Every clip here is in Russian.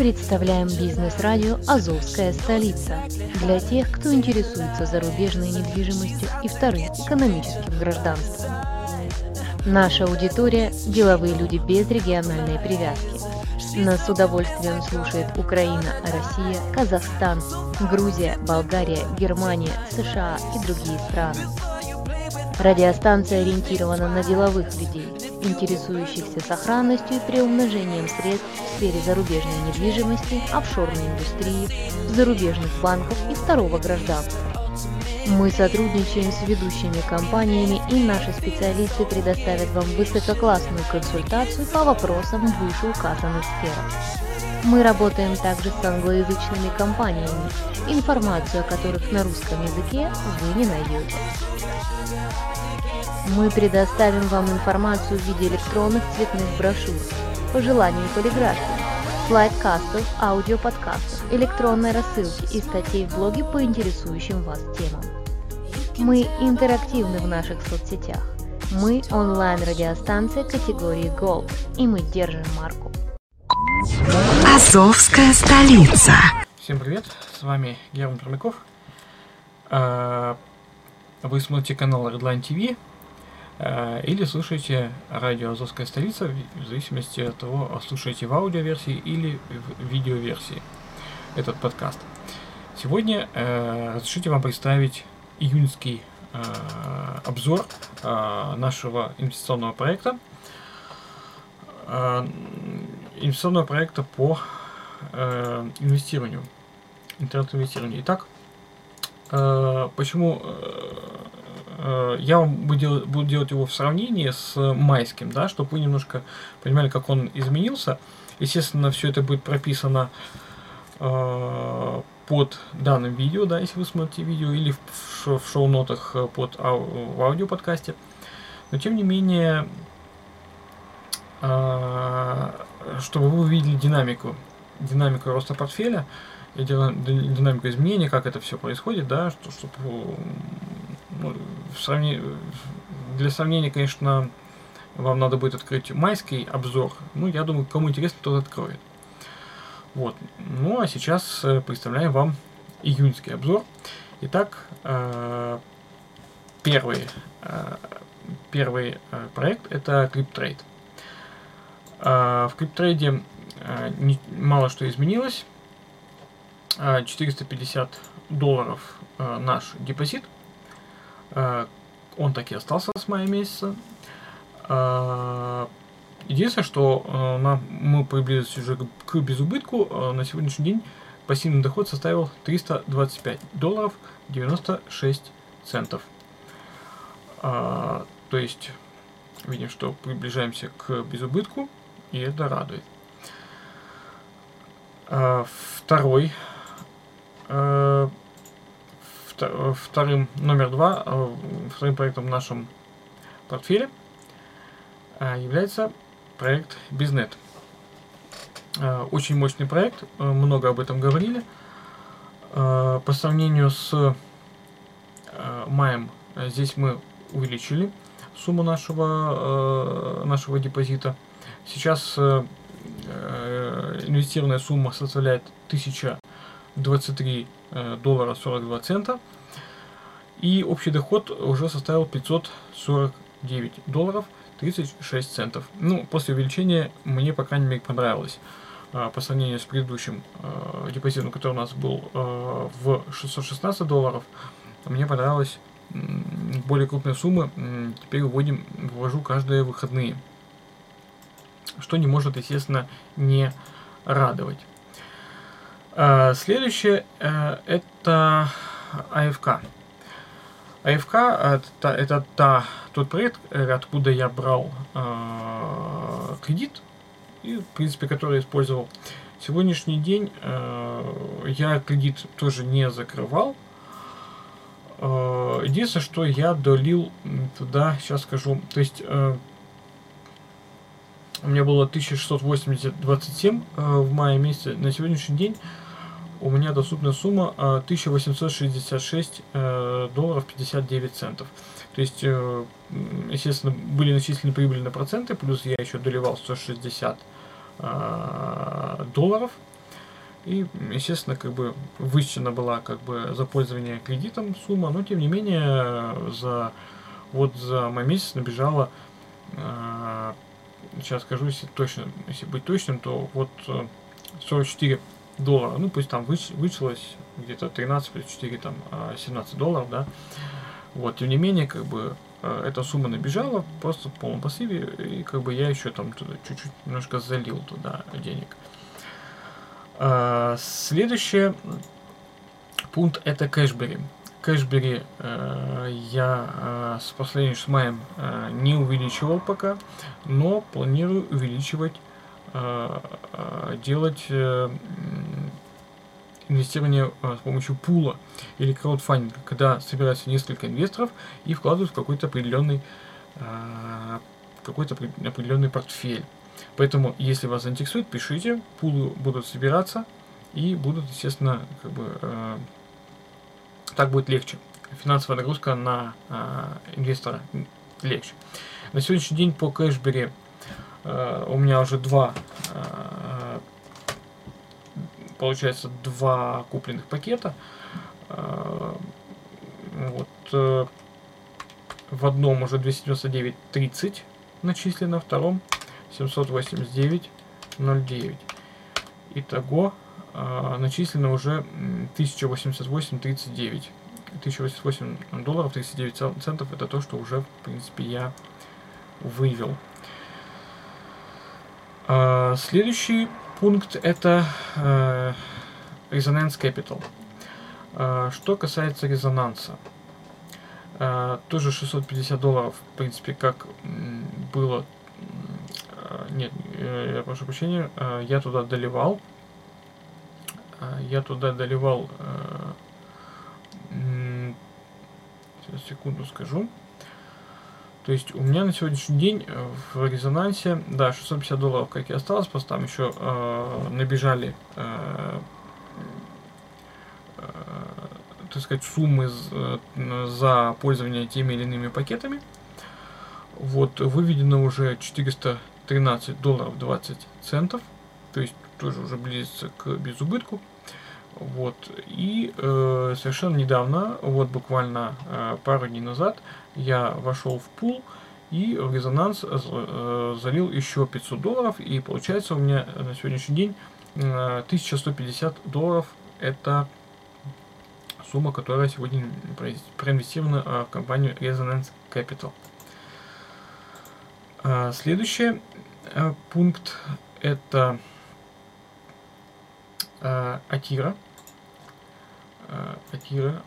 представляем бизнес-радио «Азовская столица» для тех, кто интересуется зарубежной недвижимостью и вторым экономическим гражданством. Наша аудитория – деловые люди без региональной привязки. Нас с удовольствием слушает Украина, Россия, Казахстан, Грузия, Болгария, Германия, США и другие страны. Радиостанция ориентирована на деловых людей, интересующихся сохранностью и приумножением средств в сфере зарубежной недвижимости, офшорной индустрии, зарубежных банков и второго гражданства. Мы сотрудничаем с ведущими компаниями и наши специалисты предоставят вам высококлассную консультацию по вопросам вышеуказанных сферах. Мы работаем также с англоязычными компаниями, информацию о которых на русском языке вы не найдете. Мы предоставим вам информацию в виде электронных цветных брошюр, по желанию полиграфии, слайд-кастов, аудиоподкастов, электронной рассылки и статей в блоге по интересующим вас темам. Мы интерактивны в наших соцсетях. Мы онлайн-радиостанция категории Gold, и мы держим марку. Азовская столица. Всем привет, с вами Герман Пермяков. А, вы смотрите канал Redline TV а, или слушаете радио Азовская столица, в зависимости от того, слушаете в аудиоверсии или в видеоверсии этот подкаст. Сегодня э, разрешите вам представить июньский э, обзор э, нашего инвестиционного проекта. Э, инвестиционного проекта по э, инвестированию, интернет-инвестированию. Итак, э, почему э, э, я вам буду делать, буду делать его в сравнении с майским, да, чтобы вы немножко понимали, как он изменился. Естественно, все это будет прописано э, под данным видео, да, если вы смотрите видео, или в, в шоу-нотах под ау, в аудиоподкасте. Но тем не менее, э, чтобы вы увидели динамику, динамику роста портфеля, и динамику изменения, как это все происходит, да, что, чтобы ну, в сравнении, для сравнения, конечно, вам надо будет открыть майский обзор. Ну, я думаю, кому интересно, тот откроет. Вот. Ну, а сейчас э, представляем вам июньский обзор. Итак, э, первый, э, первый проект это ClipTrade. В ClipTrade мало что изменилось. 450 долларов наш депозит. Он так и остался с мая месяца. Единственное, что мы приблизились уже к безубытку, на сегодняшний день пассивный доход составил 325 долларов 96 центов. А, то есть, видим, что приближаемся к безубытку, и это радует. А, второй, а, вторым, номер два, а, вторым проектом в нашем портфеле а, является проект Biznet. Э, очень мощный проект, э, много об этом говорили. Э, по сравнению с маем, здесь мы увеличили сумму нашего, нашего депозита. Сейчас инвестированная сумма составляет 1023 доллара 42 цента. И общий доход уже составил 549 долларов 36 центов. Ну, после увеличения мне, по крайней мере, понравилось. По сравнению с предыдущим э, депозитом, который у нас был э, в 616 долларов, мне понравилось э, более крупные суммы. Э, теперь выводим, вывожу каждые выходные. Что не может, естественно, не радовать. Э, следующее э, это АФК. АФК это, та, тот проект, э, откуда я брал кредит, и, в принципе, который использовал. Сегодняшний день я кредит тоже не закрывал. Единственное, что я долил туда, сейчас скажу, то есть у меня было 1680-27 э, в мае месяце, на сегодняшний день у меня доступная сумма 1866 э, э, долларов 59 центов. То есть, естественно, были начислены прибыльные проценты, плюс я еще доливал 160 долларов. И, естественно, как бы вычтена была как бы за пользование кредитом сумма, но тем не менее за вот за мой месяц набежала, э, сейчас скажу, если точно, если быть точным, то вот 44 доллара, ну пусть там выч, вычилось где-то 13 плюс 4, там 17 долларов, да, вот, тем не менее, как бы Э, эта сумма набежала просто в полном пассиве, и как бы я еще там туда чуть-чуть немножко залил туда денег. А, следующий пункт это кэшбери. Кэшбери э, я э, с последним с маем э, не увеличивал пока, но планирую увеличивать, делать инвестирование с помощью пула или краудфандинга, когда собирается несколько инвесторов и вкладывают в какой-то определенный какой-то определенный портфель. Поэтому, если вас заинтересует, пишите, пулы будут собираться и будут, естественно, как бы э, так будет легче. Финансовая нагрузка на э, инвестора легче. На сегодняшний день по кэшбери э, у меня уже два получается два купленных пакета. А, вот. Э, в одном уже 299.30 начислено, в втором 789.09. Итого начислено уже 1088.39. 1088 долларов 39 центов это то, что уже, в принципе, я вывел. А, следующий пункт это э, Resonance Capital. Э, что касается резонанса, тоже 650 долларов, в принципе, как было. Нет, э, я прошу прощения, я туда доливал. Я туда доливал. Э, сейчас секунду скажу. То есть у меня на сегодняшний день э, в резонансе, да, 650 долларов, как и осталось, просто там еще э, набежали, э, э, так сказать, суммы за пользование теми или иными пакетами. Вот, выведено уже 413 долларов 20 центов, то есть тоже уже близится к безубытку. Вот, и э, совершенно недавно, вот буквально э, пару дней назад, я вошел в пул и в резонанс э, залил еще 500 долларов. И получается у меня на сегодняшний день 1150 э, долларов это сумма, которая сегодня проинвестирована э, в компанию Resonance Capital. Следующий пункт это Атира. Атира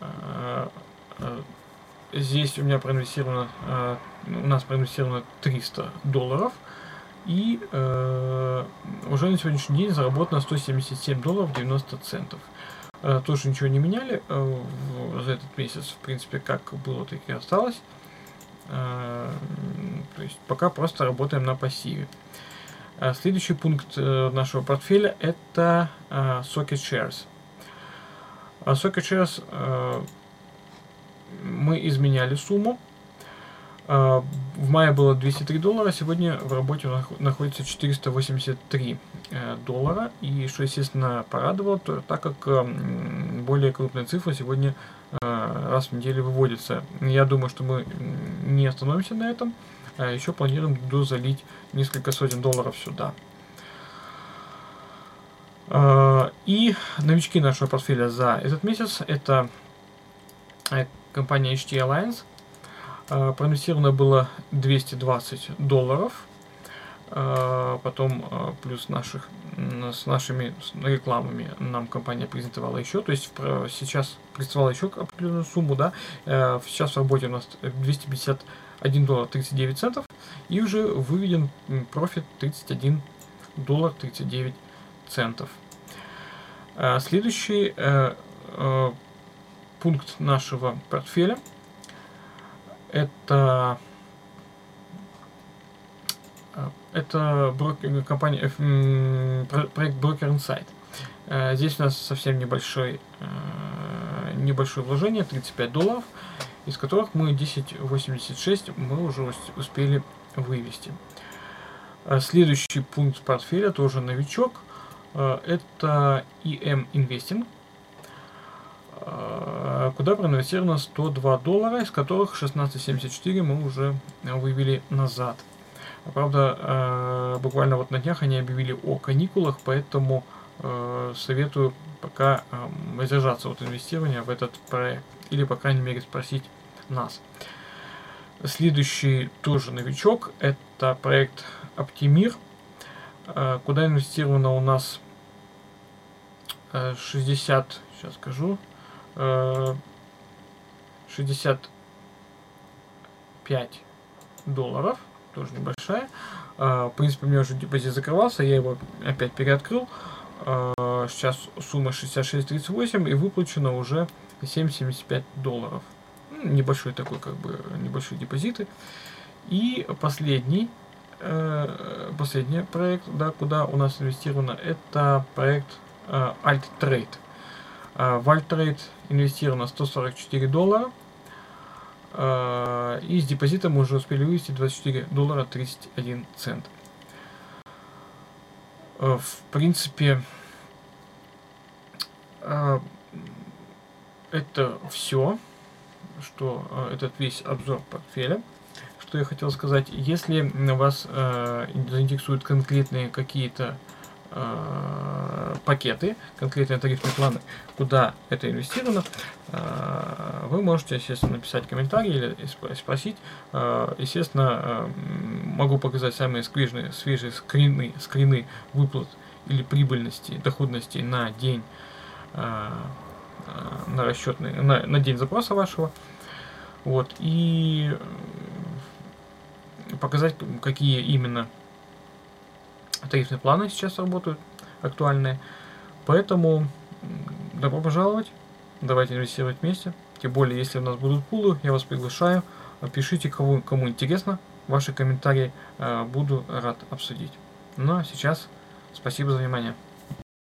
Здесь у меня проинвестировано, э, у нас проинвестировано 300 долларов. И э, уже на сегодняшний день заработано 177 долларов 90 центов. Э, тоже ничего не меняли э, за этот месяц. В принципе, как было, так и осталось. Э, то есть пока просто работаем на пассиве. Э, следующий пункт э, нашего портфеля это э, Socket Shares. А Socket Shares э, мы изменяли сумму. А, в мае было 203 доллара, сегодня в работе находится 483 э, доллара. И что, естественно, порадовало, то, так как более крупная цифра сегодня раз в неделю выводится. Я думаю, что мы не остановимся на этом. А еще планируем залить несколько сотен долларов сюда. А, и новички нашего портфеля за этот месяц это э, компания HT Alliance. А, проинвестировано было 220 долларов. Потом плюс наших, с нашими рекламами нам компания презентовала еще. То есть сейчас представила еще определенную сумму. Да? Сейчас в работе у нас 251 доллар 39 центов. И уже выведен профит 31 доллар 39 центов. Следующий э, э, пункт нашего портфеля. Это э, это брокер, компания, проект Broker Insight. Здесь у нас совсем небольшой, небольшое вложение, 35 долларов, из которых мы 10.86 мы уже успели вывести. Следующий пункт портфеля тоже новичок. Это EM Investing, куда проинвестировано 102 доллара, из которых 16.74 мы уже вывели назад. Правда, буквально вот на днях они объявили о каникулах, поэтому советую пока воздержаться от инвестирования в этот проект. Или, по крайней мере, спросить нас. Следующий тоже новичок, это проект Optimir, э, куда инвестировано у нас 60, э, сейчас скажу, 65 э, долларов, тоже небольшая. В принципе, у меня уже депозит закрывался, я его опять переоткрыл. Сейчас сумма 66.38 и выплачено уже 7,75 долларов небольшой такой, как бы, небольшие депозиты. И последний, э, последний проект, да, куда у нас инвестировано, это проект э, AltTrade. Э, в AltTrade инвестировано 144 доллара. Э, и с депозитом мы уже успели вывести 24 доллара 31 цент. Э, в принципе, э, это все что э, этот весь обзор портфеля. Что я хотел сказать, если вас заинтересуют конкретные какие-то пакеты, конкретные тарифные планы, куда это инвестировано, вы можете, естественно, написать комментарий или спросить. Естественно, могу показать самые свежие, свежие скрины, скрины выплат или прибыльности, доходности на день э, на расчетный, на, на день запроса вашего. Вот, и показать, какие именно тарифные планы сейчас работают, актуальные. Поэтому добро пожаловать, давайте инвестировать вместе. Тем более, если у нас будут пулы, я вас приглашаю. Пишите, кому, кому интересно, ваши комментарии э, буду рад обсудить. Ну а сейчас спасибо за внимание.